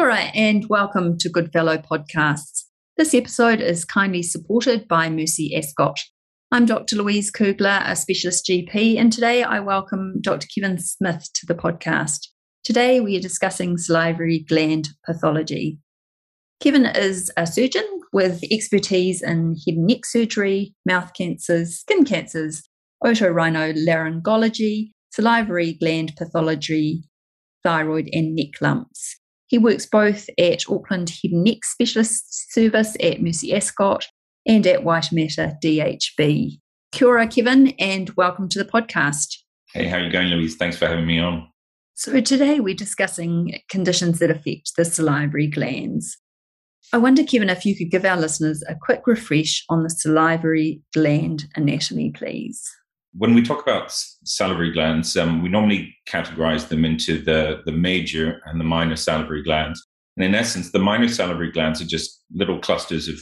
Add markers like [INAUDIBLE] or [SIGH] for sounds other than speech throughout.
Kia and welcome to Goodfellow Podcasts. This episode is kindly supported by Mercy Ascot. I'm Dr. Louise Kuegler, a specialist GP, and today I welcome Dr. Kevin Smith to the podcast. Today we are discussing salivary gland pathology. Kevin is a surgeon with expertise in head and neck surgery, mouth cancers, skin cancers, otorhinolaryngology, salivary gland pathology, thyroid, and neck lumps. He works both at Auckland Head and Neck Specialist Service at Mercy Ascot and at Waitemata DHB. Kia ora, Kevin, and welcome to the podcast. Hey, how are you going, Louise? Thanks for having me on. So, today we're discussing conditions that affect the salivary glands. I wonder, Kevin, if you could give our listeners a quick refresh on the salivary gland anatomy, please when we talk about salivary glands, um, we normally categorize them into the, the major and the minor salivary glands. And in essence, the minor salivary glands are just little clusters of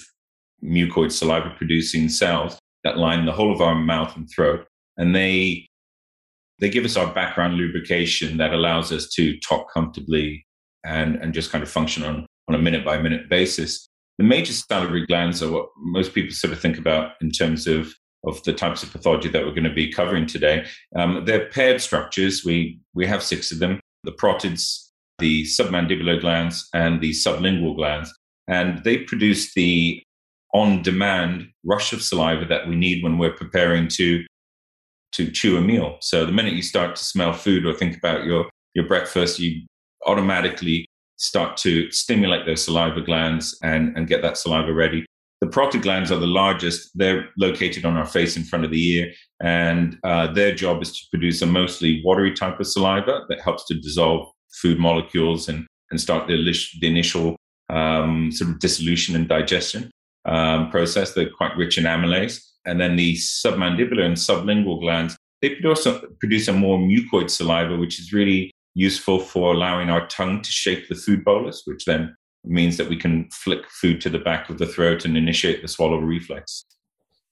mucoid saliva producing cells that line the whole of our mouth and throat. And they, they give us our background lubrication that allows us to talk comfortably and, and just kind of function on, on a minute by minute basis. The major salivary glands are what most people sort of think about in terms of of the types of pathology that we're going to be covering today. Um, they're paired structures. We we have six of them: the parotids, the submandibular glands, and the sublingual glands, and they produce the on-demand rush of saliva that we need when we're preparing to to chew a meal. So the minute you start to smell food or think about your your breakfast, you automatically start to stimulate those saliva glands and, and get that saliva ready. The parotid glands are the largest. They're located on our face in front of the ear, and uh, their job is to produce a mostly watery type of saliva that helps to dissolve food molecules and, and start the, the initial um, sort of dissolution and digestion um, process. They're quite rich in amylase. And then the submandibular and sublingual glands, they produce produce a more mucoid saliva, which is really useful for allowing our tongue to shape the food bolus, which then means that we can flick food to the back of the throat and initiate the swallow reflex.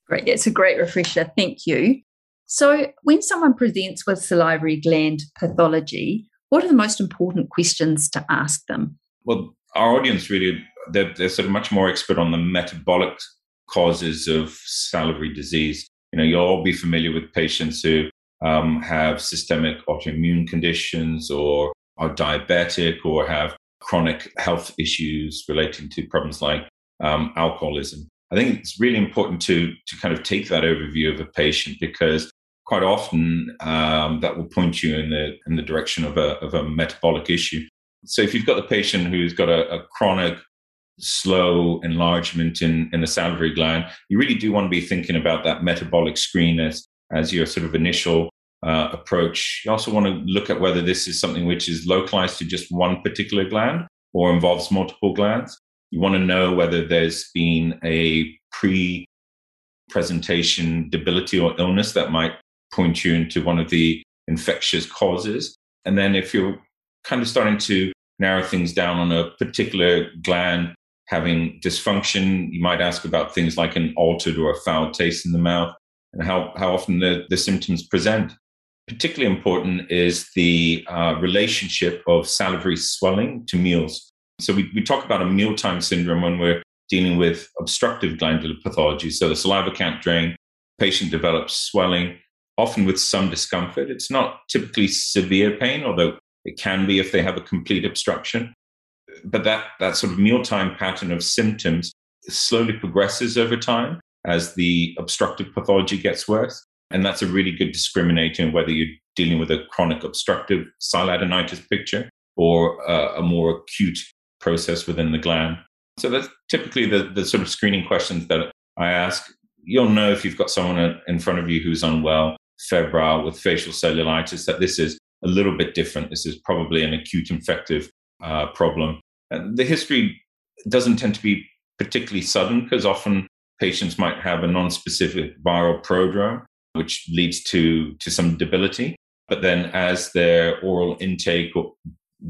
Great. That's a great refresher. Thank you. So, when someone presents with salivary gland pathology, what are the most important questions to ask them? Well, our audience really, they're, they're sort of much more expert on the metabolic causes of salivary disease. You know, you'll all be familiar with patients who um, have systemic autoimmune conditions or are diabetic or have chronic health issues relating to problems like um, alcoholism. I think it's really important to to kind of take that overview of a patient because quite often um, that will point you in the in the direction of a of a metabolic issue. So if you've got the patient who's got a, a chronic slow enlargement in, in the salivary gland, you really do want to be thinking about that metabolic screen as as your sort of initial uh, approach. You also want to look at whether this is something which is localized to just one particular gland or involves multiple glands. You want to know whether there's been a pre presentation debility or illness that might point you into one of the infectious causes. And then if you're kind of starting to narrow things down on a particular gland having dysfunction, you might ask about things like an altered or a foul taste in the mouth and how, how often the, the symptoms present particularly important is the uh, relationship of salivary swelling to meals. So we, we talk about a mealtime syndrome when we're dealing with obstructive glandular pathology. So the saliva can't drain, patient develops swelling, often with some discomfort. It's not typically severe pain, although it can be if they have a complete obstruction. But that, that sort of mealtime pattern of symptoms slowly progresses over time as the obstructive pathology gets worse. And that's a really good discriminator in whether you're dealing with a chronic obstructive sialadenitis picture or a more acute process within the gland. So that's typically the, the sort of screening questions that I ask. You'll know if you've got someone in front of you who's unwell, febrile, with facial cellulitis, that this is a little bit different. This is probably an acute infective uh, problem. And the history doesn't tend to be particularly sudden because often patients might have a non-specific viral prodrome which leads to, to some debility. But then as their oral intake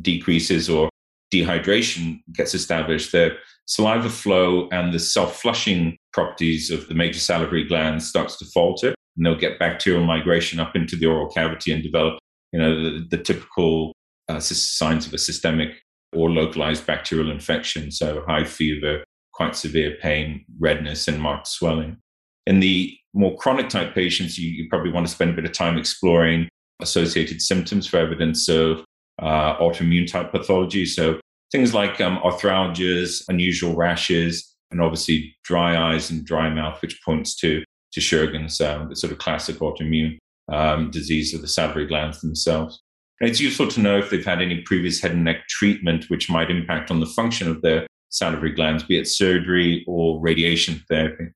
decreases or dehydration gets established, their saliva flow and the self-flushing properties of the major salivary glands starts to falter, and they'll get bacterial migration up into the oral cavity and develop, you know, the, the typical uh, signs of a systemic or localized bacterial infection, so high fever, quite severe pain, redness, and marked swelling. In the more chronic type patients, you, you probably want to spend a bit of time exploring associated symptoms for evidence of uh, autoimmune type pathology. So things like um, arthralgias, unusual rashes, and obviously dry eyes and dry mouth, which points to to Sjogren's, um, the sort of classic autoimmune um, disease of the salivary glands themselves. And it's useful to know if they've had any previous head and neck treatment which might impact on the function of their salivary glands, be it surgery or radiation therapy.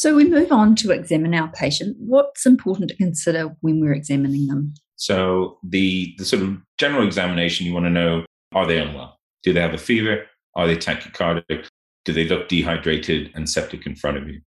So we move on to examine our patient. What's important to consider when we're examining them? So the, the sort of general examination, you want to know, are they unwell? Do they have a fever? Are they tachycardic? Do they look dehydrated and septic in front of you?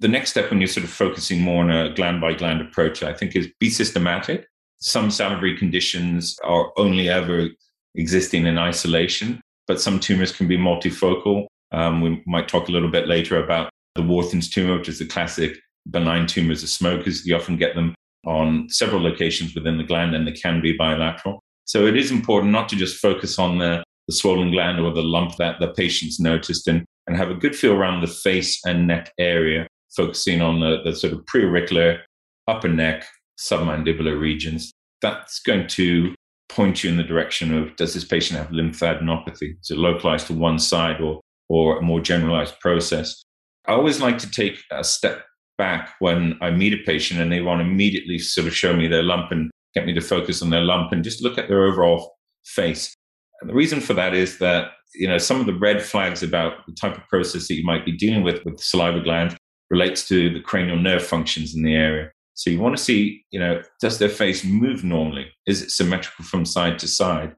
The next step when you're sort of focusing more on a gland by gland approach, I think, is be systematic. Some salivary conditions are only ever existing in isolation, but some tumors can be multifocal. Um, we might talk a little bit later about the Warthin's tumor, which is the classic benign tumors of smokers. You often get them on several locations within the gland and they can be bilateral. So it is important not to just focus on the, the swollen gland or the lump that the patient's noticed and, and have a good feel around the face and neck area, focusing on the, the sort of preauricular, upper neck, submandibular regions. That's going to point you in the direction of does this patient have lymphadenopathy? Is it localized to one side or, or a more generalized process? I always like to take a step back when I meet a patient and they want to immediately sort of show me their lump and get me to focus on their lump and just look at their overall face. And the reason for that is that, you know, some of the red flags about the type of process that you might be dealing with with the saliva gland relates to the cranial nerve functions in the area. So you want to see, you know, does their face move normally? Is it symmetrical from side to side?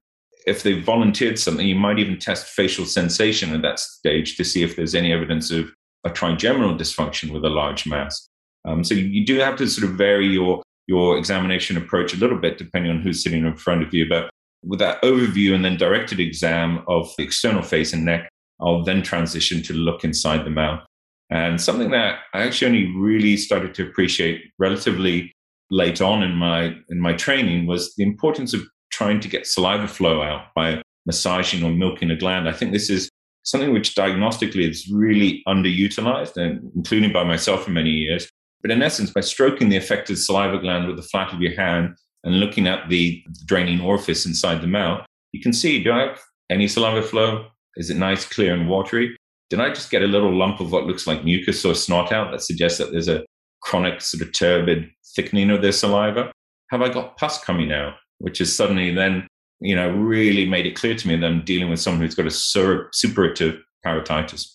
If they've volunteered something, you might even test facial sensation at that stage to see if there's any evidence of a trigeminal dysfunction with a large mass. Um, so you, do have to sort of vary your your examination approach a little bit depending on who's sitting in front of you. But with that overview and then directed exam of the external face and neck, I'll then transition to look inside the mouth. And something that I actually only really started to appreciate relatively late on in my in my training was the importance of trying to get saliva flow out by massaging or milking a gland. I think this is something which diagnostically is really underutilized, and including by myself for many years. But in essence, by stroking the affected saliva gland with the flat of your hand and looking at the draining orifice inside the mouth, you can see do I have any saliva flow? Is it nice, clear, and watery? Did I just get a little lump of what looks like mucus or snot out that suggests that there's a chronic, sort of turbid thickening of their saliva? Have I got pus coming out, which is suddenly then you know, really made it clear to me that I'm dealing with someone who's got a sur- suppurative parotitis.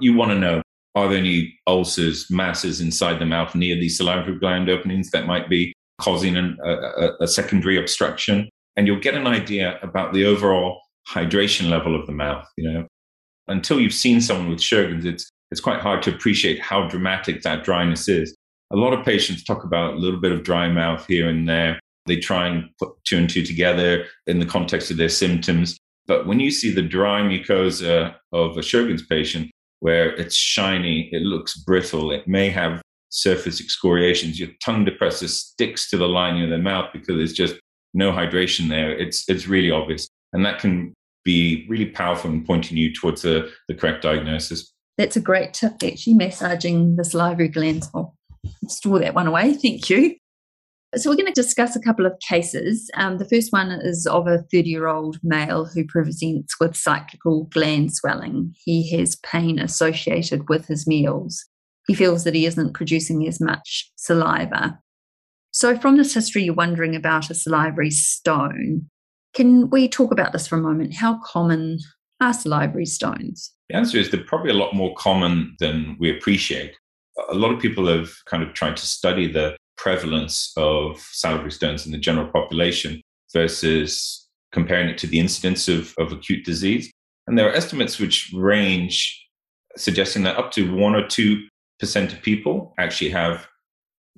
You want to know are there any ulcers, masses inside the mouth near these salivary gland openings that might be causing an, a, a secondary obstruction? And you'll get an idea about the overall hydration level of the mouth. You know, until you've seen someone with Sjogren's, it's it's quite hard to appreciate how dramatic that dryness is. A lot of patients talk about a little bit of dry mouth here and there, they try and put two and two together in the context of their symptoms. But when you see the dry mucosa of a Sjogren's patient, where it's shiny, it looks brittle, it may have surface excoriations, your tongue depressor sticks to the lining of the mouth because there's just no hydration there. It's it's really obvious, and that can be really powerful in pointing you towards the, the correct diagnosis. That's a great tip, actually, massaging the salivary glands. I'll store that one away. Thank you. So, we're going to discuss a couple of cases. Um, the first one is of a 30 year old male who presents with cyclical gland swelling. He has pain associated with his meals. He feels that he isn't producing as much saliva. So, from this history, you're wondering about a salivary stone. Can we talk about this for a moment? How common are salivary stones? The answer is they're probably a lot more common than we appreciate. A lot of people have kind of tried to study the prevalence of salivary stones in the general population versus comparing it to the incidence of, of acute disease. And there are estimates which range suggesting that up to one or two percent of people actually have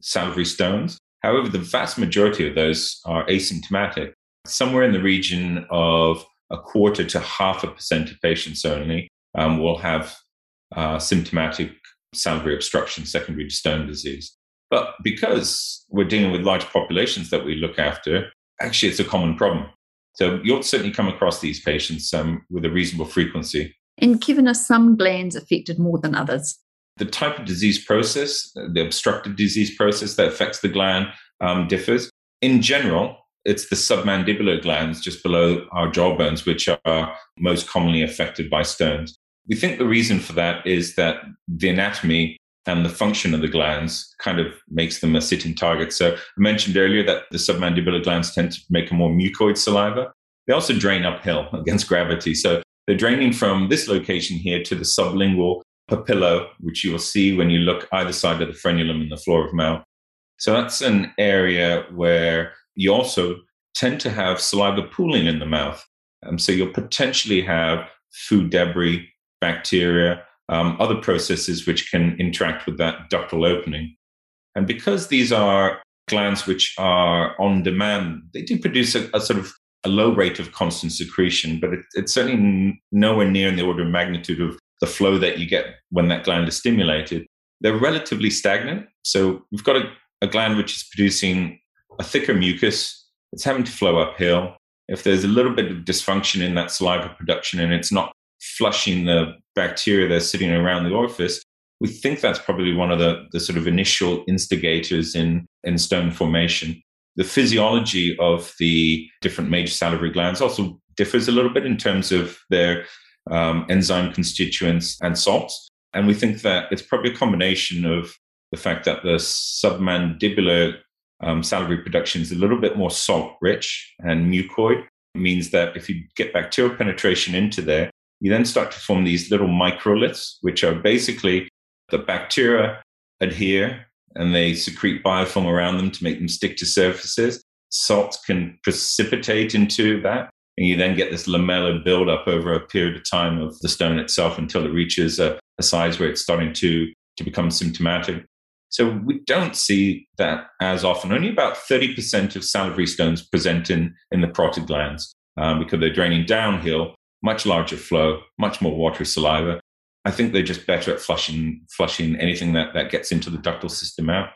salivary stones. However, the vast majority of those are asymptomatic. Somewhere in the region of a quarter to half a percent of patients only um, will have uh, symptomatic salivary obstruction secondary to stone disease. But because we're dealing with large populations that we look after, actually it's a common problem. So you'll certainly come across these patients um, with a reasonable frequency. And Kevin, are some glands affected more than others? The type of disease process, the obstructive disease process that affects the gland um, differs. In general, it's the submandibular glands just below our jawbones, which are most commonly affected by stones. We think the reason for that is that the anatomy and the function of the glands kind of makes them a sitting target. So I mentioned earlier that the submandibular glands tend to make a more mucoid saliva. They also drain uphill [LAUGHS] against gravity. So they're draining from this location here to the sublingual papilla, which you will see when you look either side of the frenulum in the floor of mouth. So that's an area where you also tend to have saliva pooling in the mouth. Um, so you'll potentially have food debris, bacteria, um, other processes which can interact with that ductal opening. And because these are glands which are on demand, they do produce a, a sort of a low rate of constant secretion, but it, it's certainly nowhere near in the order of magnitude of the flow that you get when that gland is stimulated. They're relatively stagnant. So we've got a, a gland which is producing a thicker mucus. It's having to flow uphill. If there's a little bit of dysfunction in that saliva production and it's not flushing the bacteria that's sitting around the orifice, we think that's probably one of the, the sort of initial instigators in, in stone formation. The physiology of the different major salivary glands also differs a little bit in terms of their um, enzyme constituents and salts. And we think that it's probably a combination of the fact that the submandibular um, salivary production is a little bit more salt rich and mucoid. It means that if you get bacterial penetration into there, you then start to form these little microliths, which are basically the bacteria adhere and they secrete biofilm around them to make them stick to surfaces. Salts can precipitate into that. And you then get this lamellar buildup over a period of time of the stone itself until it reaches a, a size where it's starting to, to become symptomatic. So we don't see that as often. Only about 30% of salivary stones present in, in the parotid glands um, because they're draining downhill much larger flow, much more watery saliva. I think they're just better at flushing flushing anything that, that gets into the ductal system out.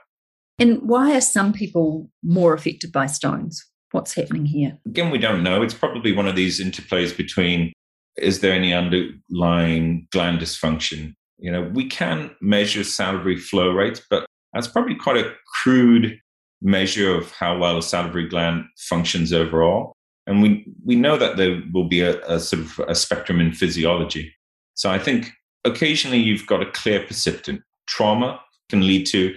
And why are some people more affected by stones? What's happening here? Again, we don't know. It's probably one of these interplays between is there any underlying gland dysfunction? You know, we can measure salivary flow rates, but that's probably quite a crude measure of how well a salivary gland functions overall. And we, we know that there will be a, a sort of a spectrum in physiology. So I think occasionally you've got a clear precipitant. Trauma can lead to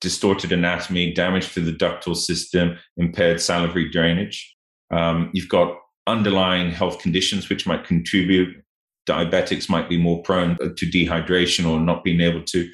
distorted anatomy, damage to the ductal system, impaired salivary drainage. Um, you've got underlying health conditions which might contribute. Diabetics might be more prone to dehydration or not being able to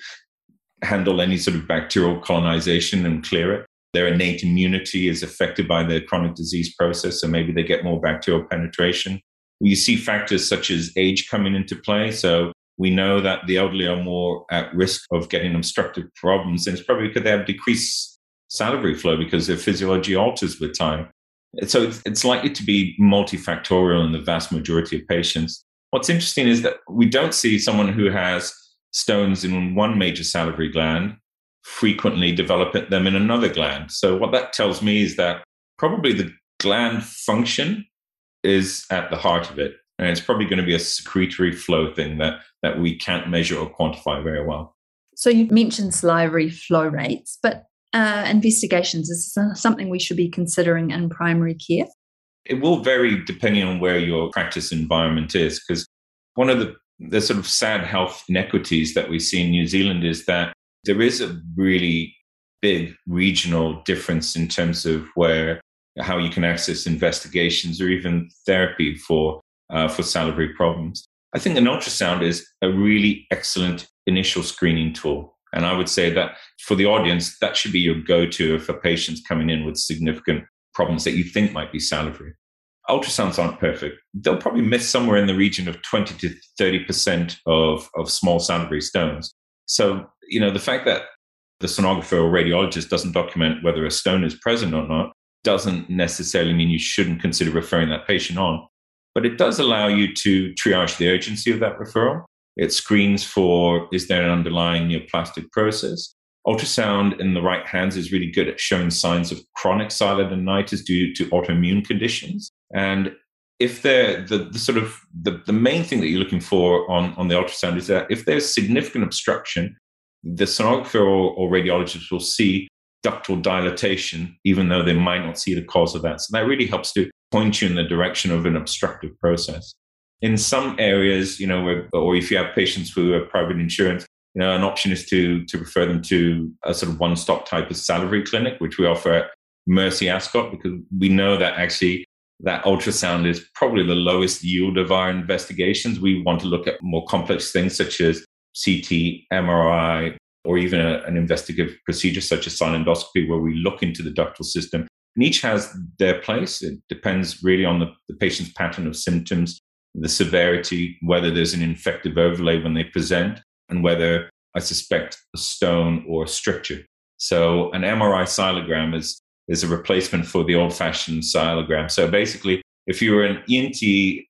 handle any sort of bacterial colonization and clear it their innate immunity is affected by the chronic disease process, so maybe they get more bacterial penetration. You see factors such as age coming into play. So we know that the elderly are more at risk of getting obstructive problems, and it's probably because they have decreased salivary flow because their physiology alters with time. So it's likely to be multifactorial in the vast majority of patients. What's interesting is that we don't see someone who has stones in one major salivary gland frequently develop them in another gland. So, what that tells me is that probably the gland function is at the heart of it. And it's probably going to be a secretory flow thing that, that we can't measure or quantify very well. So, you mentioned salivary flow rates, but uh, investigations is something we should be considering in primary care? It will vary depending on where your practice environment is, because one of the, the sort of sad health inequities that we see in New Zealand is that there is a really big regional difference in terms of where how you can access investigations or even therapy for uh, for salivary problems. I think an ultrasound is a really excellent initial screening tool. And I would say that for the audience, that should be your go to for patients coming in with significant problems that you think might be salivary. Ultrasounds aren't perfect. They'll probably miss somewhere in the region of 20 to 30% of, of small salivary stones. So you know, the fact that the sonographer or radiologist doesn't document whether a stone is present or not doesn't necessarily mean you shouldn't consider referring that patient on. But it does allow you to triage the urgency of that referral. It screens for is there an underlying neoplastic process? ultrasound in the right hands is really good at showing signs of chronic sialadenitis due to autoimmune conditions. And if they're the, the sort of the, the main thing that you're looking for on, on the ultrasound is that if there's significant obstruction, the sonographer or, or radiologist will see ductal dilatation, even though they might not see the cause of that. So that really helps to point you in the direction of an obstructive process. In some areas, you know, where, or if you have patients who have private insurance, you know, an option is to to refer them to a sort of one-stop type of salivary clinic, which we offer at Mercy Ascot, because we know that actually that ultrasound is probably the lowest yield of our investigations. We want to look at more complex things such as CT, MRI, or even a, an investigative procedure such as endoscopy, where we look into the ductal system. And each has their place. It depends really on the, the patient's pattern of symptoms, the severity, whether there's an infective overlay when they present, and whether I suspect a stone or a stricture. So an MRI sialogram is, is a replacement for the old fashioned sialogram. So basically, if you were an ENT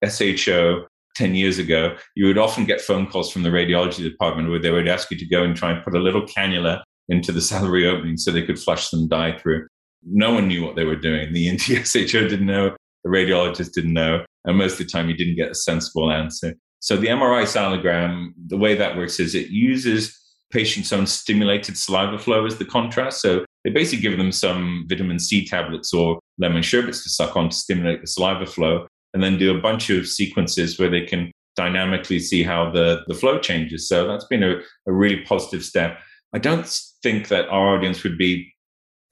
SHO 10 years ago, you would often get phone calls from the radiology department where they would ask you to go and try and put a little cannula into the [LAUGHS] salivary opening so they could flush some dye through. No one knew what they were doing. The [LAUGHS] ENT SHO didn't know, the radiologist didn't know, and most of the time you didn't get a sensible answer. So the MRI sialogram, the way that works is it uses patient's own stimulated saliva flow as the contrast. So they basically give them some vitamin C tablets or lemon sherbets to suck on to stimulate the saliva flow and then do a bunch of sequences where they can dynamically see how the, the flow changes. So that's been a, a really positive step. I don't think that our audience would be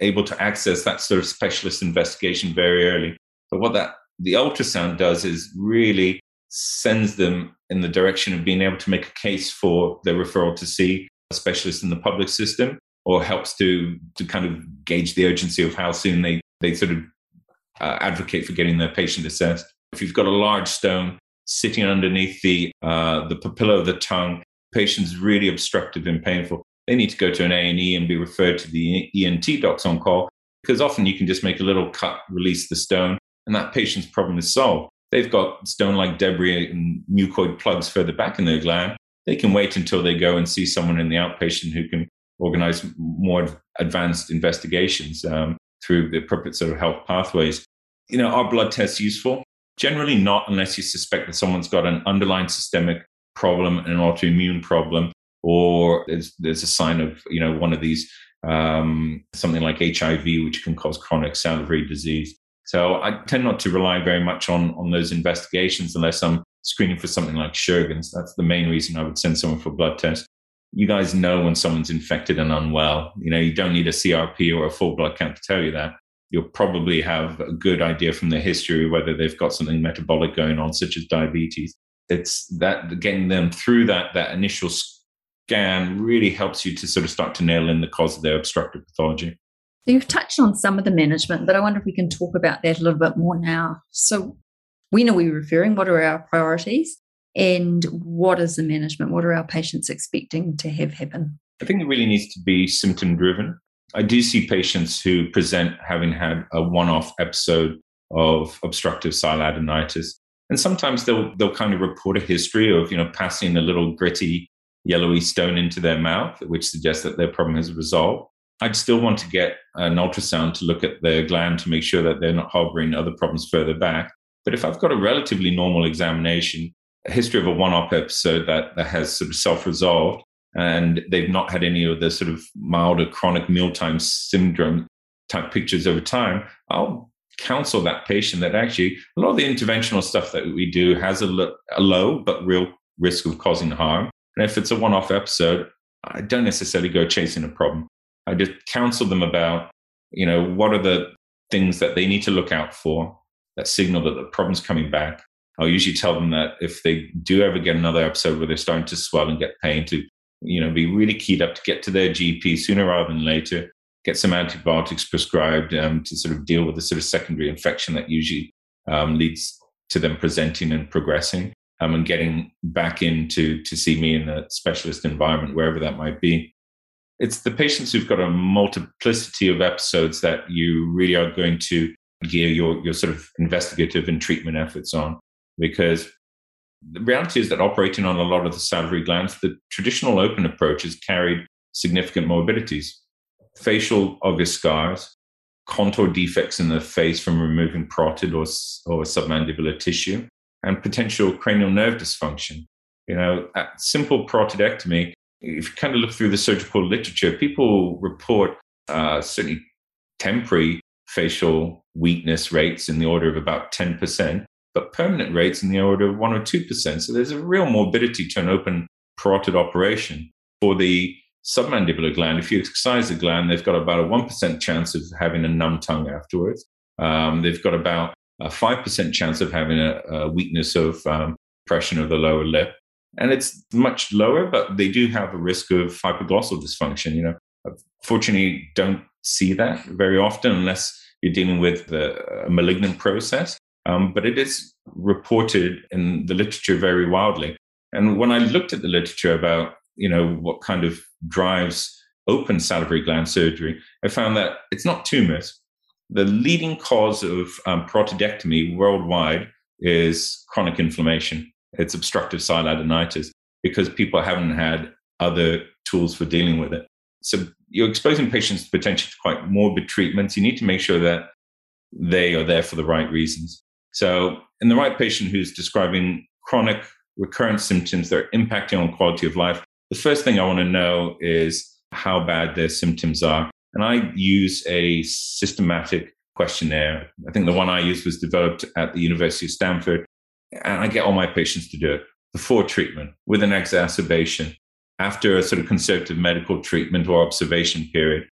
able to access that sort of specialist investigation very early. But what that the ultrasound does is really sends them in the direction of being able to make a case for their referral to see a specialist in the public system or helps to to kind of gauge the urgency of how soon they they sort of uh, advocate for getting their patient assessed. If you've got a large stone sitting underneath the uh, the papilla of the tongue, patient's really obstructive and painful. They need to go to an A and E and be referred to the ENT docs on call because often you can just make a little cut, release the stone, and that patient's problem is solved. They've got stone-like debris and mucoid plugs further back in their gland. They can wait until they go and see someone in the outpatient who can organize more advanced investigations um, through the appropriate sort of health pathways. You know, are blood tests useful? Generally not unless you suspect that someone's got an underlying systemic problem, an autoimmune problem, or there's, there's a sign of, you know, one of these, um, something like HIV, which can cause chronic salivary disease. So I tend not to rely very much on, on those investigations unless I'm screening for something like Sjogren's. That's the main reason I would send someone for blood test. You guys know when someone's infected and unwell. You know, you don't need a CRP or a full blood count to tell you that you'll probably have a good idea from their history whether they've got something metabolic going on, such as diabetes. It's that getting them through that that initial scan really helps you to sort of start to nail in the cause of their obstructive pathology. You've touched on some of the management, but I wonder if we can talk about that a little bit more now. So, when are we referring? What are our priorities? And what is the management? What are our patients expecting to have happen? I think it really needs to be symptom driven. I do see patients who present having had a one-off episode of obstructive sialadenitis, and sometimes they'll they'll kind of report a history of you know passing a little gritty yellowy stone into their mouth, which suggests that their problem has resolved. I'd still want to get an ultrasound to look at their gland to make sure that they're not harboring other problems further back. But if I've got a relatively normal examination, a history of a one-off episode that, that has sort of self-resolved, and they've not had any of the sort of milder chronic mealtime syndrome type pictures over time, I'll counsel that patient that actually a lot of the interventional stuff that we do has a, lo- a low but real risk of causing harm. And if it's a one off episode, I don't necessarily go chasing a problem. I just counsel them about, you know, what are the things that they need to look out for that signal that the problem's coming back. I'll usually tell them that if they do ever get another episode where they're starting to swell and get pain, to you know, be really keyed up to get to their GP sooner rather than later, get some antibiotics prescribed um, to sort of deal with the sort of secondary infection that usually um, leads to them presenting and progressing um, and getting back into to see me in a specialist environment, wherever that might be. It's the patients who've got a multiplicity of episodes that you really are going to gear your, your sort of investigative and treatment efforts on because the reality is that operating on a lot of the salivary glands, the traditional open approach is carried significant morbidities. Facial obvious scars, contour defects in the face from removing parotid or, or submandibular tissue, and potential cranial nerve dysfunction. You know, simple parotidectomy, if you kind of look through the surgical literature, people report uh, certainly temporary facial weakness rates in the order of about 10%, but permanent rates in the order of 1 or 2%. So there's a real morbidity to an open parotid operation. For the submandibular gland, if you excise the gland, they've got about a 1% chance of having a numb tongue afterwards. Um, they've got about a 5% chance of having a, a weakness of um, pressure of the lower lip. And it's much lower, but they do have a risk of hypoglossal dysfunction. You know, fortunately, don't see that very often unless you're dealing with a malignant process. Um, but it is reported in the literature very wildly. And when I looked at the literature about, you know, what kind of drives open salivary gland surgery, I found that it's not tumors. The leading cause of um, parotidectomy worldwide is chronic inflammation. It's obstructive sialadenitis because people haven't had other tools for dealing with it. So you're exposing patients potentially to quite morbid treatments. You need to make sure that they are there for the right reasons. So, in the right patient who's describing chronic recurrent symptoms that are impacting on quality of life, the first thing I want to know is how bad their symptoms are. And I use a systematic questionnaire. I think the one I used was developed at the University of Stanford. And I get all my patients to do it before treatment, with an exacerbation, after a sort of conservative medical treatment or observation period,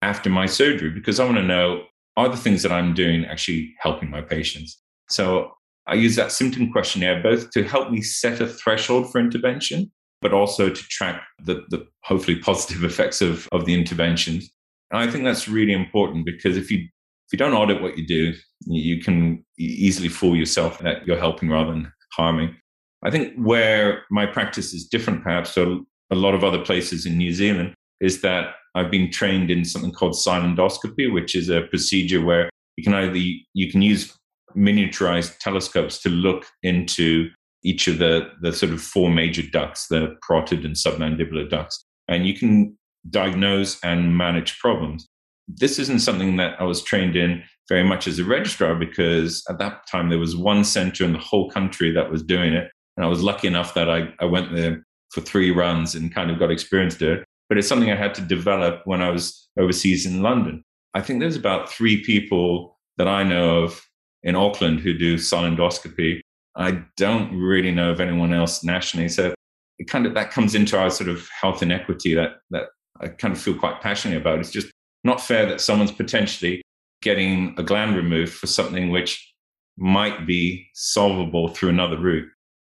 after my surgery, because I want to know are the things that I'm doing actually helping my patients? So I use that symptom questionnaire both to help me set a threshold for intervention, but also to track the, the hopefully positive [LAUGHS] effects of, of the interventions. And I think that's really important because if you if you don't audit what you do, you can easily fool yourself that you're helping rather than harming. I think where my practice is different, perhaps, to a lot of other places in New Zealand, is that I've been trained in something called sialendoscopy, which is a procedure where you can either you can use miniaturized telescopes to look into each of the, the sort of four major ducts, the parotid and submandibular ducts. And you can diagnose and manage problems. This isn't something that I was trained in very much as a registrar because at that time there was one center in the whole country that was doing it. And I was lucky enough that I, I went there for three runs and kind of got experience there. But it's something I had to develop when I was overseas in London. I think there's about three people that I know of in Auckland who do sialendoscopy. I don't really know of anyone else nationally. So it kind of that comes into our sort of health inequity that that I kind of feel quite passionate about. It's just not fair that someone's potentially getting a gland removed for something which might be solvable through another route.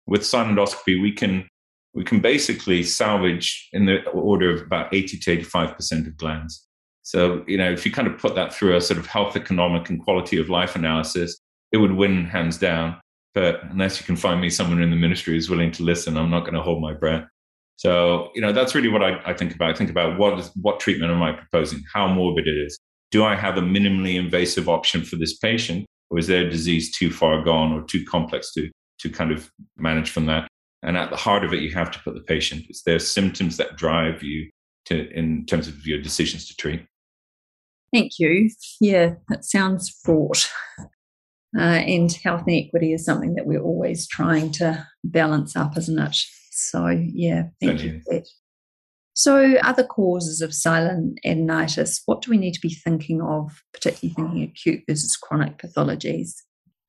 With sialendoscopy, we can we can basically salvage in the order of about 80 to 85% of glands. So, you know, if you kind of put that through a sort of health economic and quality of life analysis, it would win hands down. But unless you can find me someone in the ministry who's willing to listen, I'm not going to hold my breath. So, you know, that's really what I, I think about. I think about what is what treatment am I proposing? How morbid it is. Do I have a minimally invasive option for this patient? Or is their disease too far gone or too complex to, to kind of manage from that? And at the heart of it, you have to put the patient. It's their symptoms that drive you to in terms of your decisions to treat. Thank you. Yeah, that sounds fraught. Uh, and health inequity is something that we're always trying to balance up, isn't it? So, yeah, thank, thank you. you. So, other causes of sialadenitis, what do we need to be thinking of, particularly thinking acute versus chronic pathologies?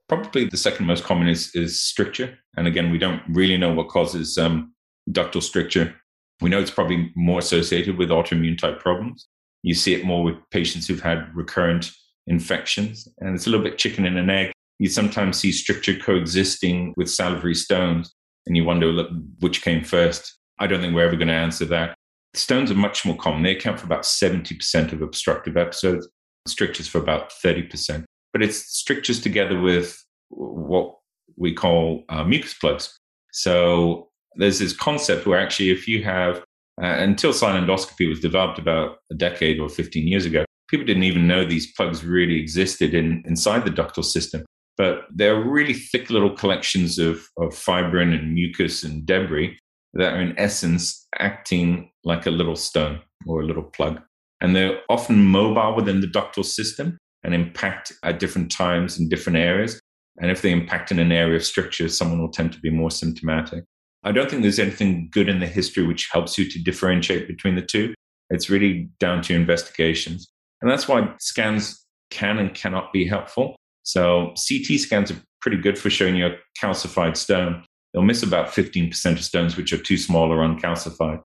Probably the second most common is, is stricture. And again, we don't really know what causes um, ductal stricture. We know it's probably more associated with autoimmune type problems. You see it more with patients who've had recurrent infections, and it's a little bit chicken and an egg. You sometimes see stricture coexisting with salivary stones, and you wonder which came first. I don't think we're ever going to answer that. Stones are much more common. They account for about 70% of obstructive episodes, strictures for about 30%. But it's strictures together with what we call uh, mucus plugs. So there's this concept where actually, if you have uh, until sialendoscopy was developed about a decade or 15 years ago, people didn't even know these plugs really existed in, inside the ductal system. But they're really thick little collections of, of fibrin and mucus and debris that are in essence acting like a little stone or a little plug. And they're often mobile within the ductal system and impact at different times in different areas. And if they impact in an area of stricture, someone will tend to be more symptomatic. I don't think there's anything good in the history which helps you to differentiate between the two. It's really down to investigations. And that's why scans can and cannot be helpful. So CT scans are pretty good for showing you a calcified stone. They'll miss about 15% of stones which are too small or uncalcified.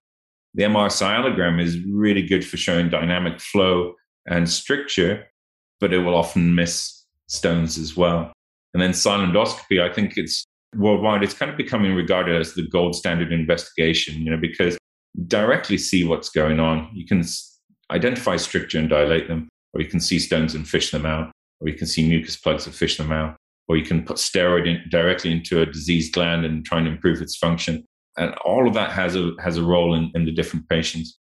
The MR sialogram is really good for showing dynamic flow and stricture, but it will often miss stones as well. And then sialendoscopy, I think it's worldwide, it's kind of becoming regarded as the gold standard investigation, you know, because directly see what's going on. You can identify stricture and dilate them, or you can see stones and fish them out, or you can see mucus plugs and fish them out, or you can put steroid in, directly into a diseased gland and try and improve its function. And all of that has a has a role in, in the different patients.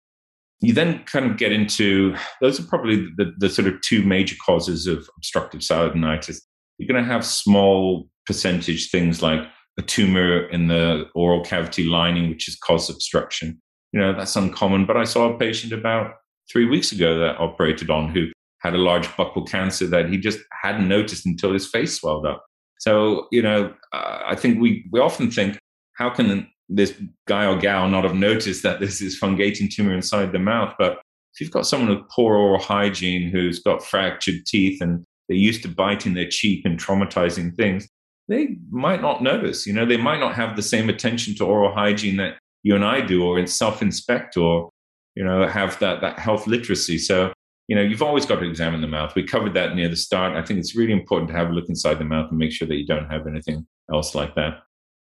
You then kind of get into those are probably the, the sort of two major causes of obstructive sialadenitis. You're going to have small percentage things like a tumor in the oral cavity lining, which has caused obstruction. You know, that's uncommon. But I saw a patient about three weeks ago that operated on who had a large buccal cancer that he just hadn't noticed until his face swelled up. So, you know, uh, I think we, we often think, how can this guy or gal not have noticed that this is fungating tumor inside the mouth? But if you've got someone with poor oral hygiene who's got fractured teeth and they're used to biting their cheek and traumatizing things, they might not notice. You know, they might not have the same attention to oral hygiene that you and I do, or in self-inspect, or you know, have that that health literacy. So, you know, you've always got to examine the mouth. We covered that near the start. I think it's really important to have a look inside the mouth and make sure that you don't have anything else like that.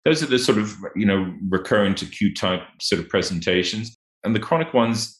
Those are the sort of you know recurrent acute type sort of presentations, and the chronic ones.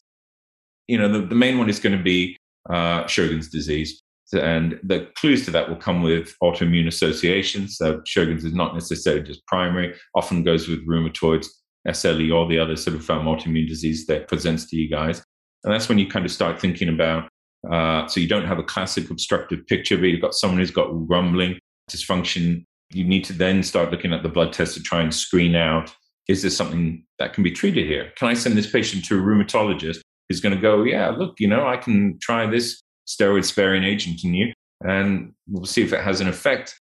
You know, the, the main one is going to be uh, Sjogren's disease. And the clues to that will come with autoimmune associations. So Sjogren's is not necessarily just primary, often goes with rheumatoid, SLE, or the other sort of um, autoimmune disease that presents to you guys. And that's when you kind of start thinking about, uh, so you don't have a classic obstructive picture, but you've got someone who's got rumbling, dysfunction. You need to then start looking at the blood test to try and screen out, is there something that can be treated here? Can I send this patient to a rheumatologist who's going to go, yeah, look, you know, I can try this steroid sparing agent in you, and we'll see if it has an effect.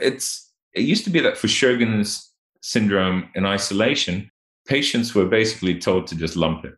It's it used to be that for Sjogren's syndrome in isolation, patients were basically told to just lump it.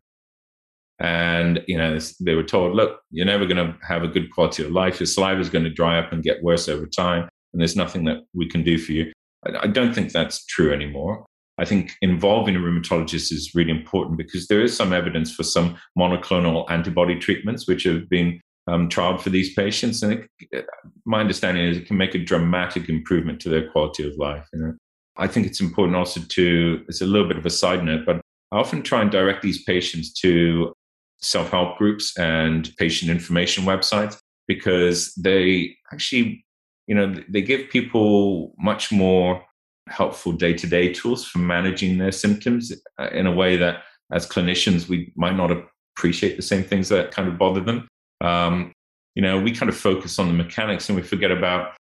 And you know they were told, look, you're never going to have a good quality of life. Your saliva is going to dry up and get worse over time, and there's nothing that we can do for you. I don't think that's true anymore. I think involving a rheumatologist is really important because there is some evidence for some monoclonal antibody treatments which have been um, trialed for these patients, and it, my understanding is it can make a dramatic improvement to their quality of life. You know? I think it's important also to. It's a little bit of a side note, but I often try and direct these patients to self-help groups and patient information websites because they actually, you know, they give people much more helpful day-to-day tools for managing their symptoms uh, in a way that as clinicians we might not appreciate the same things that kind of bother them um, you know, we kind of focus on the mechanics and we forget about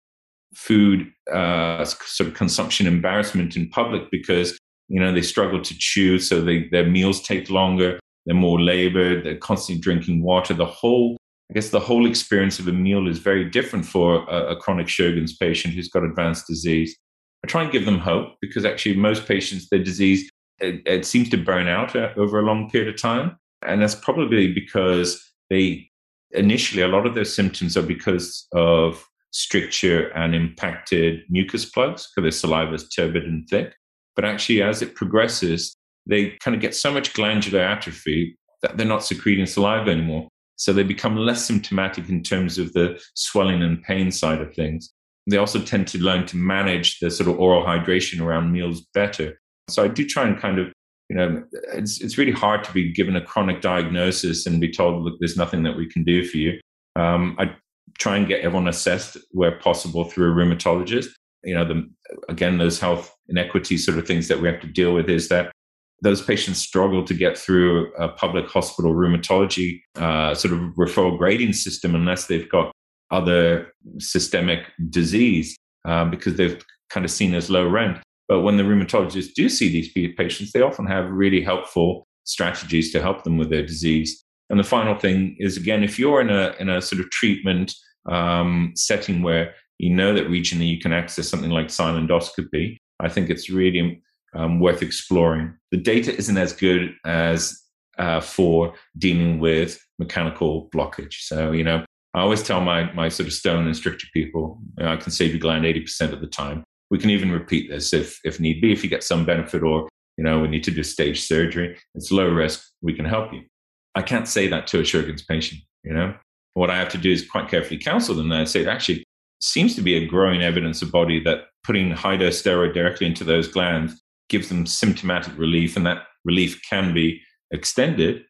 food uh, sort of consumption embarrassment in public because you know they struggle to chew, so they, their meals take longer. They're more labored. They're constantly drinking water. The whole, I guess, the whole experience of a meal is very different for a, a chronic Sjogren's patient who's got advanced disease. I try and give them hope because actually most patients, their disease it, it seems to burn out uh, over a long period of time, and that's probably because they initially, a lot of those symptoms are because of stricture and impacted mucus plugs because their saliva is turbid and thick. But actually, as it progresses, they kind of get so much glandular atrophy that they're not secreting saliva anymore. So they become less symptomatic in terms of the swelling and pain side of things. They also tend to learn to manage the sort of oral hydration around meals better. So I do try and kind of you know, it's it's really hard to be given a chronic diagnosis and be told, look, there's nothing that we can do for you. Um, I try and get everyone assessed where possible through a rheumatologist. You know, the, again, those health inequities sort of things that we have to deal with is that those patients struggle to get through a public hospital rheumatology uh, sort of referral grading system unless they've got other systemic disease uh, because they've kind of seen as low rent. But when the rheumatologists do see these patients, they often have really helpful strategies to help them with their disease. And the final thing is again, if you're in a in a sort of treatment um, setting where you know that regionally you can access something like sialendoscopy, I think it's really um, worth exploring. The data isn't as good as uh, for dealing with mechanical blockage. So, you know, I always tell my, my sort of stone and stricture people, you know, I can save your gland 80% of the time. We can even repeat this if, if need be, if you get some benefit or, you know, we need to do stage surgery. It's low risk. We can help you. I can't say that to a Sjogren's patient, you know. What I have to do is quite carefully counsel them and say, actually, seems to be a growing evidence of body that putting high dose steroid directly into those glands gives them symptomatic relief, and that relief can be extended,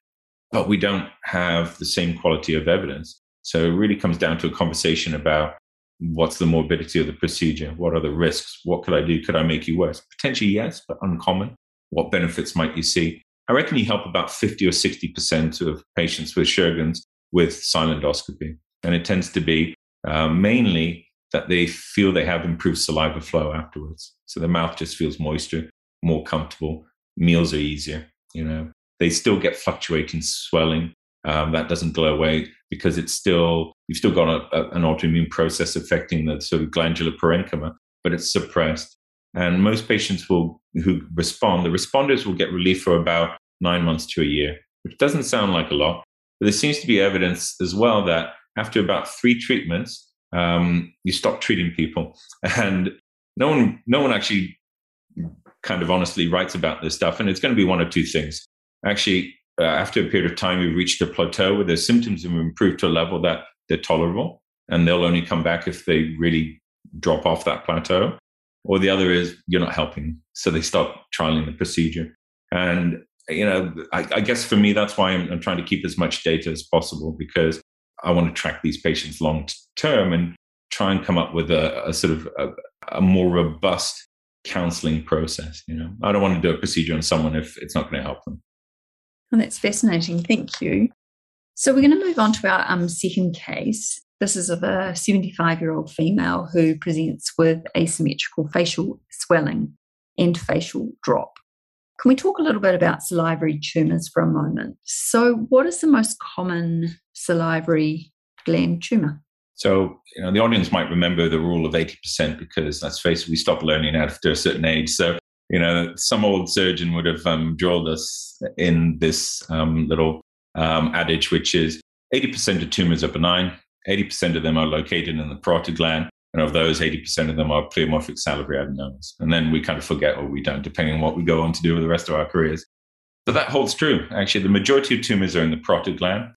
but we don't have the same quality of evidence. So it really comes down to a conversation about what's the morbidity of the procedure? What are the risks? What could I do? Could I make you worse? Potentially, yes, but uncommon. What benefits might you see? I reckon you help about 50 or 60% of patients with Sjogren's with sialendoscopy. And it tends to be uh, mainly that they feel they have improved saliva flow afterwards. So the mouth just feels moister, more comfortable. Meals are easier, you know. They still get fluctuating swelling. Um, that doesn't go away because it's still, you've still got a, a, an autoimmune process affecting the sort of glandular parenchyma, but it's suppressed. And most patients will, who respond, the responders will get relief for about nine months to a year, which doesn't sound like a lot. But there seems to be evidence as well that after about three treatments, um, you stop treating people. [LAUGHS] And no one, no one actually kind of honestly writes about this stuff. And it's going to be one of two things. Actually, uh, after a period of time, you've reached a plateau where their symptoms have improved to a level that they're tolerable, and they'll only come back if they really drop off that plateau. Or the other is you're not helping, so they stop trialing the procedure. And you know, I, I guess for me, that's why I'm, I'm, trying to keep as much data as possible because I want to track these patients long term and try and come up with a, a sort of a, a more robust counseling process. You know, I don't want to do a procedure on someone if it's not going to help them. Oh, that's fascinating. Thank you. So we're going to move on to our um, second case. This is of a 75 year old female who presents with asymmetrical facial swelling and facial drop. Can we talk a little bit about salivary tumours for a moment? So, what is the most common salivary gland tumour? So, you know, the audience might remember the rule of 80% because let's face it, we stop learning after a certain age. So, you know, some old surgeon would have um, drilled us in this um, little um, adage, which is 80% of tumors are benign, 80% of them are located in the parotid gland, and of those, 80% of them are pleomorphic salivary adenomas. And then we kind of forget or we don't, depending on what we go on to do with the rest of our careers. So that holds true. Actually, the majority of tumors are in the parotid gland.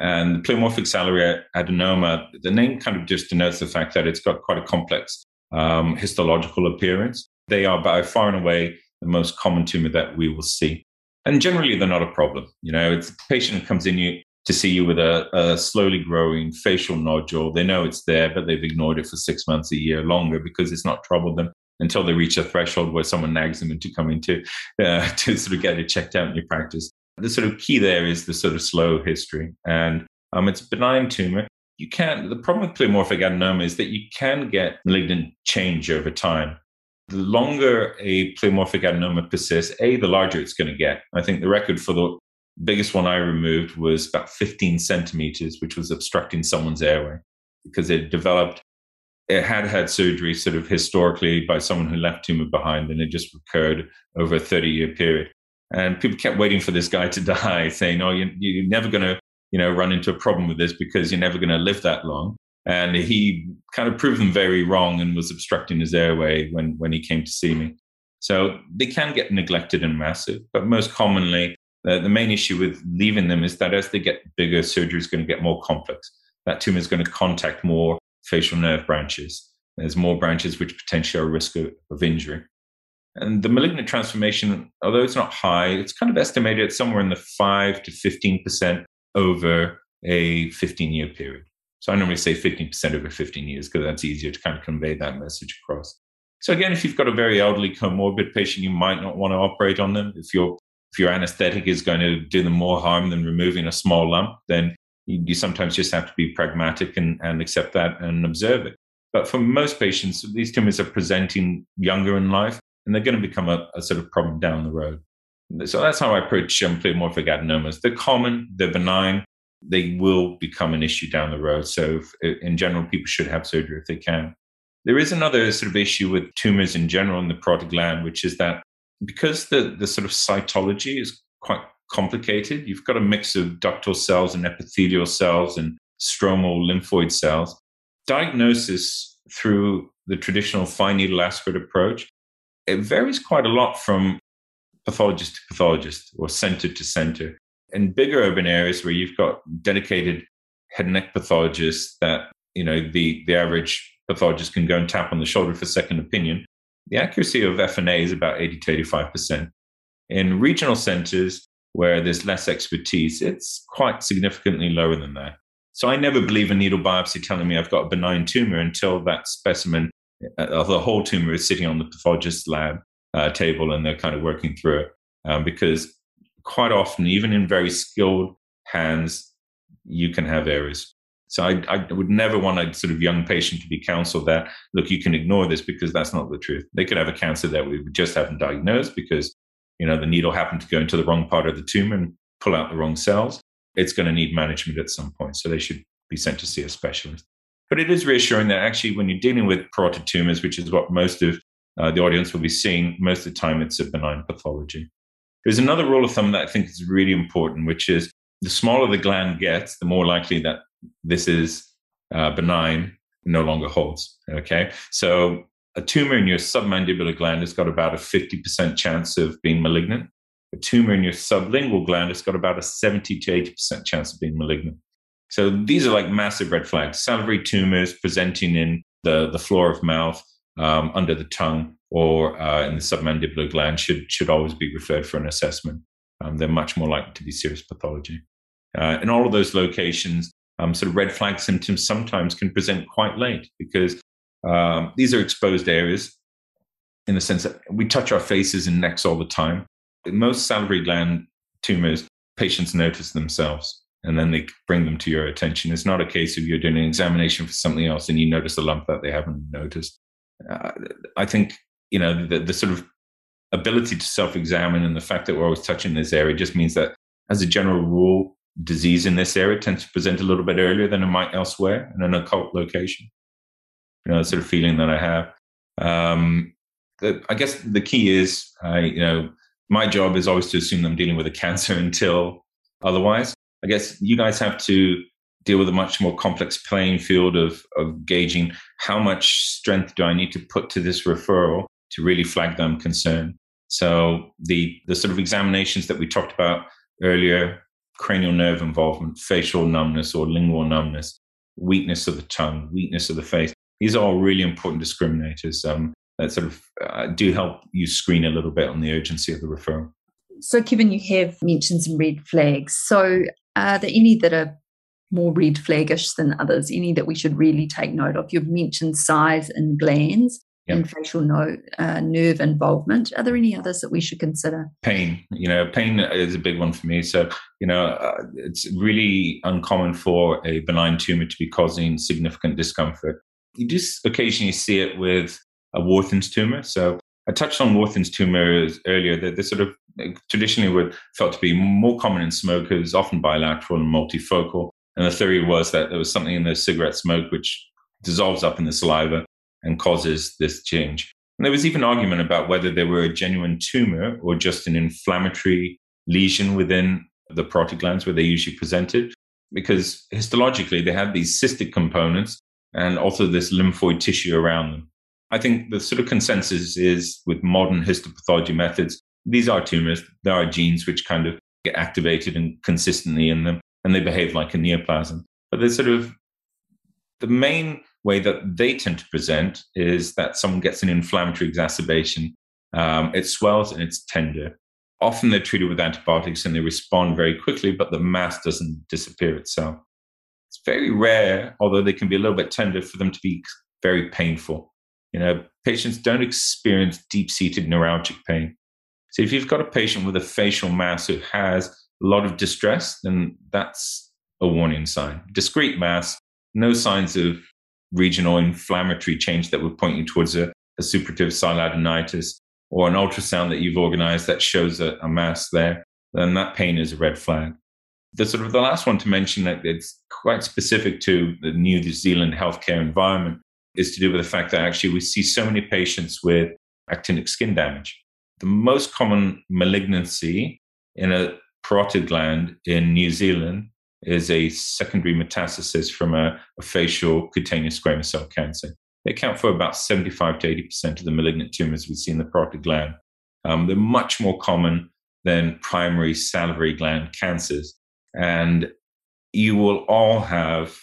And the pleomorphic salivary adenoma, the name kind of just denotes the fact that it's got quite a complex um, histological appearance. They are by far and away the most common tumor that we will see. And generally, they're not a problem. You know, it's the patient comes in you, to see you with a, a, slowly growing facial nodule. They know it's there, but they've ignored it for six months, a year longer because it's not troubled them until they reach a threshold where someone nags them into coming to uh, [LAUGHS] to sort of get it checked out in your practice. The sort of key there is the sort of slow history, and um, it's a benign tumor. You can the problem with pleomorphic adenoma is that you can get malignant change over time. The longer a pleomorphic adenoma persists, a the larger it's going to get. I think the record for the biggest one I removed was about 15 centimeters, which was obstructing someone's airway because it developed, it had had surgery sort of historically by someone who left tumor behind and it just recurred over a 30 year period. And people kept waiting for this guy to [LAUGHS] die, saying, oh, you, you're never going to, you know, run into a problem with this because you're never going to live that long. And he kind of proved them very wrong and was obstructing his airway when, when he came to see me. So they can get neglected and massive, but most commonly uh, the main issue with leaving them is that as they get bigger, surgery is going to get more complex. That tumor is going to contact more facial nerve branches. There's more branches which potentially are a risk of, of injury. And the malignant transformation, although it's not high, it's kind of estimated at somewhere in the 5 to 15% over a 15 year period. So I normally say 15% over 15 years because that's easier to kind of convey that message across. So again, if you've got a very elderly comorbid patient, you might not want to operate on them. If you're if your anesthetic is going to do them more harm than removing a small lump, then you, you sometimes just have to be pragmatic and, and accept that and observe it. But for most patients, these tumors are presenting younger in life and they're going to become a, a sort of problem down the road. So that's how I approach um, pleomorphic adenomas. They're common, they're benign, they will become an issue down the road. So, if, in general, people should have surgery if they can. There is another sort of issue with tumors in general in the parotid gland, which is that because the, the sort of cytology is quite complicated, you've got a mix of ductal cells and epithelial cells and stromal lymphoid cells. Diagnosis through the traditional fine needle aspirate approach, it varies quite a lot from pathologist to pathologist or center to center. In bigger urban areas where you've got dedicated head and neck pathologists that, you know, the, the average pathologist can go and tap on the shoulder for second opinion, the accuracy of FNA is about 80 to 85%. In regional centers where there's less expertise, it's quite significantly lower than that. So I never believe a needle biopsy telling me I've got a benign tumor until that specimen uh, of the whole tumor is sitting on the pathologist's lab uh, table and they're kind of working through it. Um, because quite often, even in very skilled hands, you can have errors. So I, I, would never want a sort of young patient to be counseled that, look, you can ignore this because that's not the truth. They could have a cancer that we just haven't diagnosed because, you know, the needle happened to go into the wrong part of the tumor and pull out the wrong cells. It's going to need management at some point. So they should be sent to see a specialist. But it is reassuring that actually when you're dealing with parotid tumors, which is what most of uh, the audience will be seeing, most of the time it's a benign pathology. There's another rule of thumb that I think is really important, which is the smaller the gland gets, the more likely that this is uh, benign, no longer holds. Okay. So a tumor in your submandibular gland has got about a 50% chance of being malignant. A tumor in your sublingual gland has got about a 70 to 80% chance of being malignant. So these are like massive red flags. Salivary tumors presenting in the, the floor of mouth, um, under the tongue, or uh, in the submandibular gland should, should always be referred for an assessment. Um, they're much more likely to be serious pathology. Uh, in all of those locations, um, sort of red flag symptoms sometimes can present quite late because um, these are exposed areas in the sense that we touch our faces and necks all the time. In most salivary gland tumors, patients notice themselves and then they bring them to your attention. It's not a case of you're doing an examination for something else and you notice a lump that they haven't noticed. Uh, I think, you know, the, the sort of ability to self examine and the fact that we're always touching this area just means that, as a general rule, disease in this area tends to present a little bit earlier than it might elsewhere in an occult location. You know, the sort of feeling that I have. Um, the, I guess the key is, I, you know, my job is always to assume I'm dealing with a cancer [LAUGHS] until otherwise. I guess you guys have to deal with a much more complex playing field of, of gauging how much strength do I need to put to this referral to really flag them concern. So the the sort of examinations that we talked about earlier cranial nerve involvement, facial numbness or lingual numbness, weakness of the tongue, weakness of the face. These are all really important discriminators um, that sort of uh, do help you screen a little bit on the urgency of the referral. So, Kevin, you have mentioned some red flags. So, are there any that are more red flaggish than others? Any that we should really take note of? You've mentioned size and glands yep. and facial no, uh, nerve involvement. Are there any others that we should consider? Pain. You know, pain is a big one for me. So, you know, uh, it's really uncommon for a benign tumor to be causing significant discomfort. You just occasionally see it with a Warthin's tumor. So, I touched on Warthin's tumors earlier. That they sort of traditionally were felt to be more common in smokers, often bilateral and multifocal. And the theory was that there was something in the cigarette smoke which dissolves up in the saliva and causes this change. And there was even argument about whether they were a genuine tumor or just an inflammatory lesion within the parotid glands where they usually presented, because histologically they had these cystic components and also this lymphoid tissue around them. I think the sort of consensus is with modern histopathology methods, these are tumors. There are genes which kind of get activated and consistently in them, and they behave like a neoplasm. But there's sort of the main way that they tend to present is that someone gets an inflammatory exacerbation. Um, it swells and it's tender. Often they're treated with antibiotics and they respond very quickly, but the mass doesn't disappear itself. It's very rare, although they can be a little bit tender, for them to be very painful. You know, patients don't experience deep seated neuralgic pain. So if you've got a patient with a facial mass who has a lot of distress, then that's a warning sign. Discrete mass, no signs of regional inflammatory change that would point you towards a, a suppurative sialadenitis. or an ultrasound that you've organized that shows a, a mass there, then that pain is a red flag. The sort of the last one to mention that it's quite specific to the New Zealand healthcare environment is to do with the fact that actually we see so many patients with actinic skin damage. The most common malignancy in a parotid gland in New Zealand is a secondary metastasis from a, a facial cutaneous squamous cell cancer. They account for about 75 to 80% of the malignant tumors we see in the parotid gland. Um, they're much more common than primary salivary gland cancers. And you will all have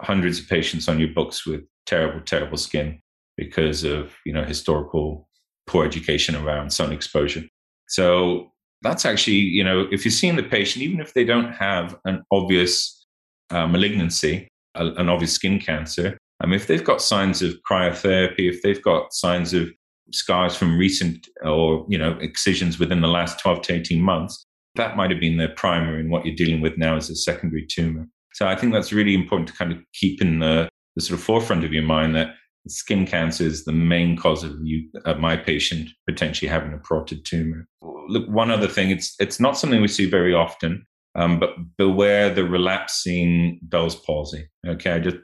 hundreds of patients on your books with terrible, terrible skin because of you know historical poor education around sun exposure. So that's actually you know if you're seeing the patient, even if they don't have an obvious uh, malignancy, a, an obvious skin cancer, mean, if they've got signs of cryotherapy, if they've got signs of scars from recent or you know excisions within the last 12 to 18 months, that might have been their primary, and what you're dealing with now is a secondary tumor. So I think that's really important to kind of keep in the, the sort of forefront of your mind that skin cancer is the main cause of you, uh, my patient potentially having a parotid tumor. Look, one other thing, it's it's not something we see very often, um, but beware the relapsing Bell's palsy. Okay, just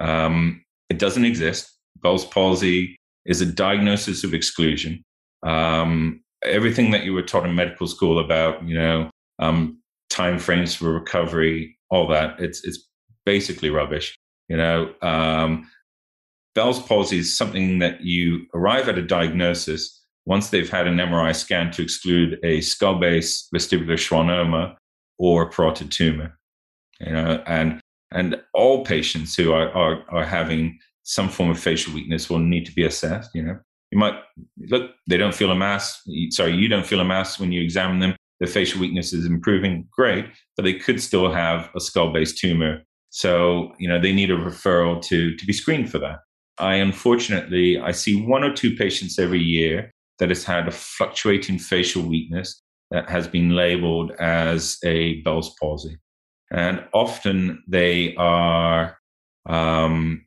um, it doesn't exist. Bell's palsy is a diagnosis of exclusion. Um, everything that you were taught in medical school about, you know, um, time frames for recovery, all that, it's it's basically rubbish. You know, um, Bell's palsy is something that you arrive at a diagnosis once they've had an MRI scan to exclude a skull base vestibular schwannoma or a parotid tumor. You know, and and all patients who are, are, are having some form of facial weakness will need to be assessed. You know, you might look, they don't feel a mass. Sorry, you don't feel a mass when you examine them. The facial weakness is improving, great, but they could still have a skull based tumor. So, you know, they need a referral to, to be screened for that. I unfortunately I see one or two patients every year that has had a fluctuating facial weakness that has been labeled as a Bell's palsy, and often they are um,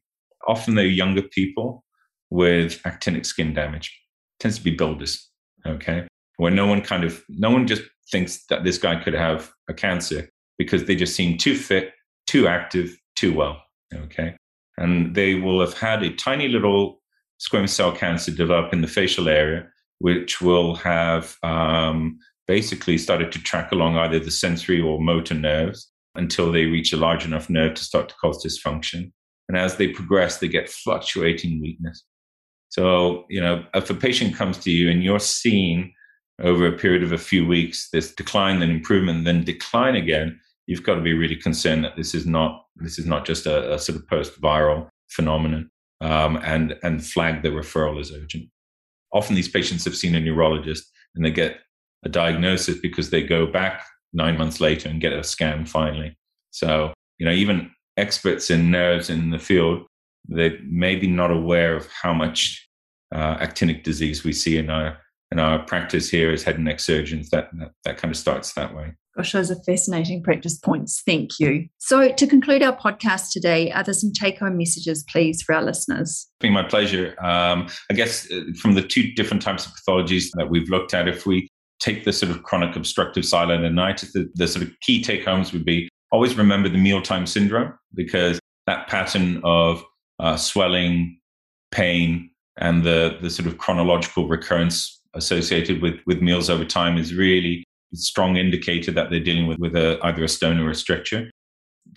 often they're younger people with actinic skin damage. It tends to be builders, okay, where no one kind of no one just thinks that this guy could have a cancer because they just seem too fit, too active, too well, okay and they will have had a tiny little squamous cell cancer develop in the facial area, which will have um, basically started to track along either the sensory or motor nerves until they reach a large enough nerve to start to cause dysfunction. And as they progress, they get fluctuating weakness. So, you know, if a patient comes to you and you're seeing over a period of a few weeks this decline, then improvement, then decline again, you've got to be really concerned that this is not this is not just a, a sort of post-viral phenomenon, um, and and flag the referral as urgent. Often these patients have seen a neurologist and they get a diagnosis because they go back nine months later and get a scan finally. So you know even experts in nerves in the field they may be not aware of how much uh, actinic disease we see in our in our practice here as head and neck surgeons. That, that that kind of starts that way. Gosh, those are fascinating practice points. Thank you. So, to conclude our podcast today, are there some take home messages, please, for our listeners? It's been my pleasure. Um, I guess uh, from the two different types of pathologies that we've looked at, if we take the sort of chronic obstructive sialadenitis, the, the sort of key take homes would be always remember the mealtime syndrome because that pattern of uh, swelling, pain, and the, the sort of chronological recurrence associated with, with meals over time is really a strong indicator that they're dealing with, with a, either a stone or a stricture.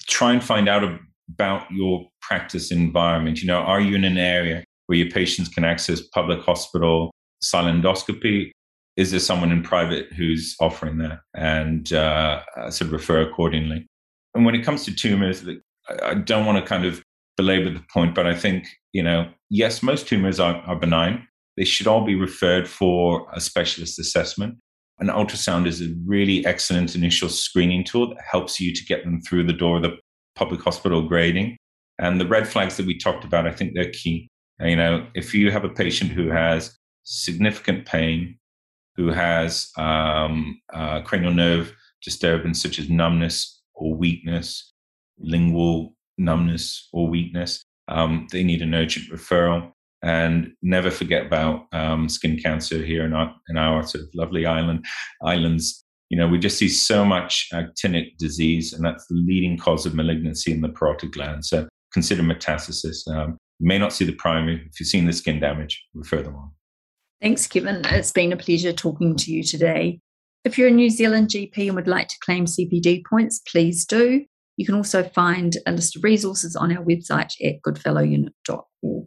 Try and find out about your practice environment. You know, are you in an area where your patients can access public hospital sialendoscopy? Is there someone in private who's offering that? And uh, sort of refer accordingly. And when it comes to tumors, I don't want to kind of belabor the point, but I think, you know, yes, most tumors are, are benign. They should all be referred for a specialist assessment an ultrasound is a really excellent initial screening tool that helps you to get them through the door of the public hospital grading. And the red flags that we talked about, I think they're key. You know, if you have a patient who has significant pain, who has um, uh, cranial nerve disturbance such as numbness or weakness, lingual numbness or weakness, um, they need an urgent referral. And never forget about um, skin cancer here in our in our sort of lovely island islands. You know, we just see so much actinic disease, and that's the leading cause of malignancy in the parotid gland. So consider metastasis. Um, you may not see the primary. If you've seen the skin damage, refer them on. Thanks, Kevin. It's been a pleasure talking to you today. If you're a New Zealand GP and would like to claim CPD points, please do. You can also find a list of resources on our website at goodfellowunit.org.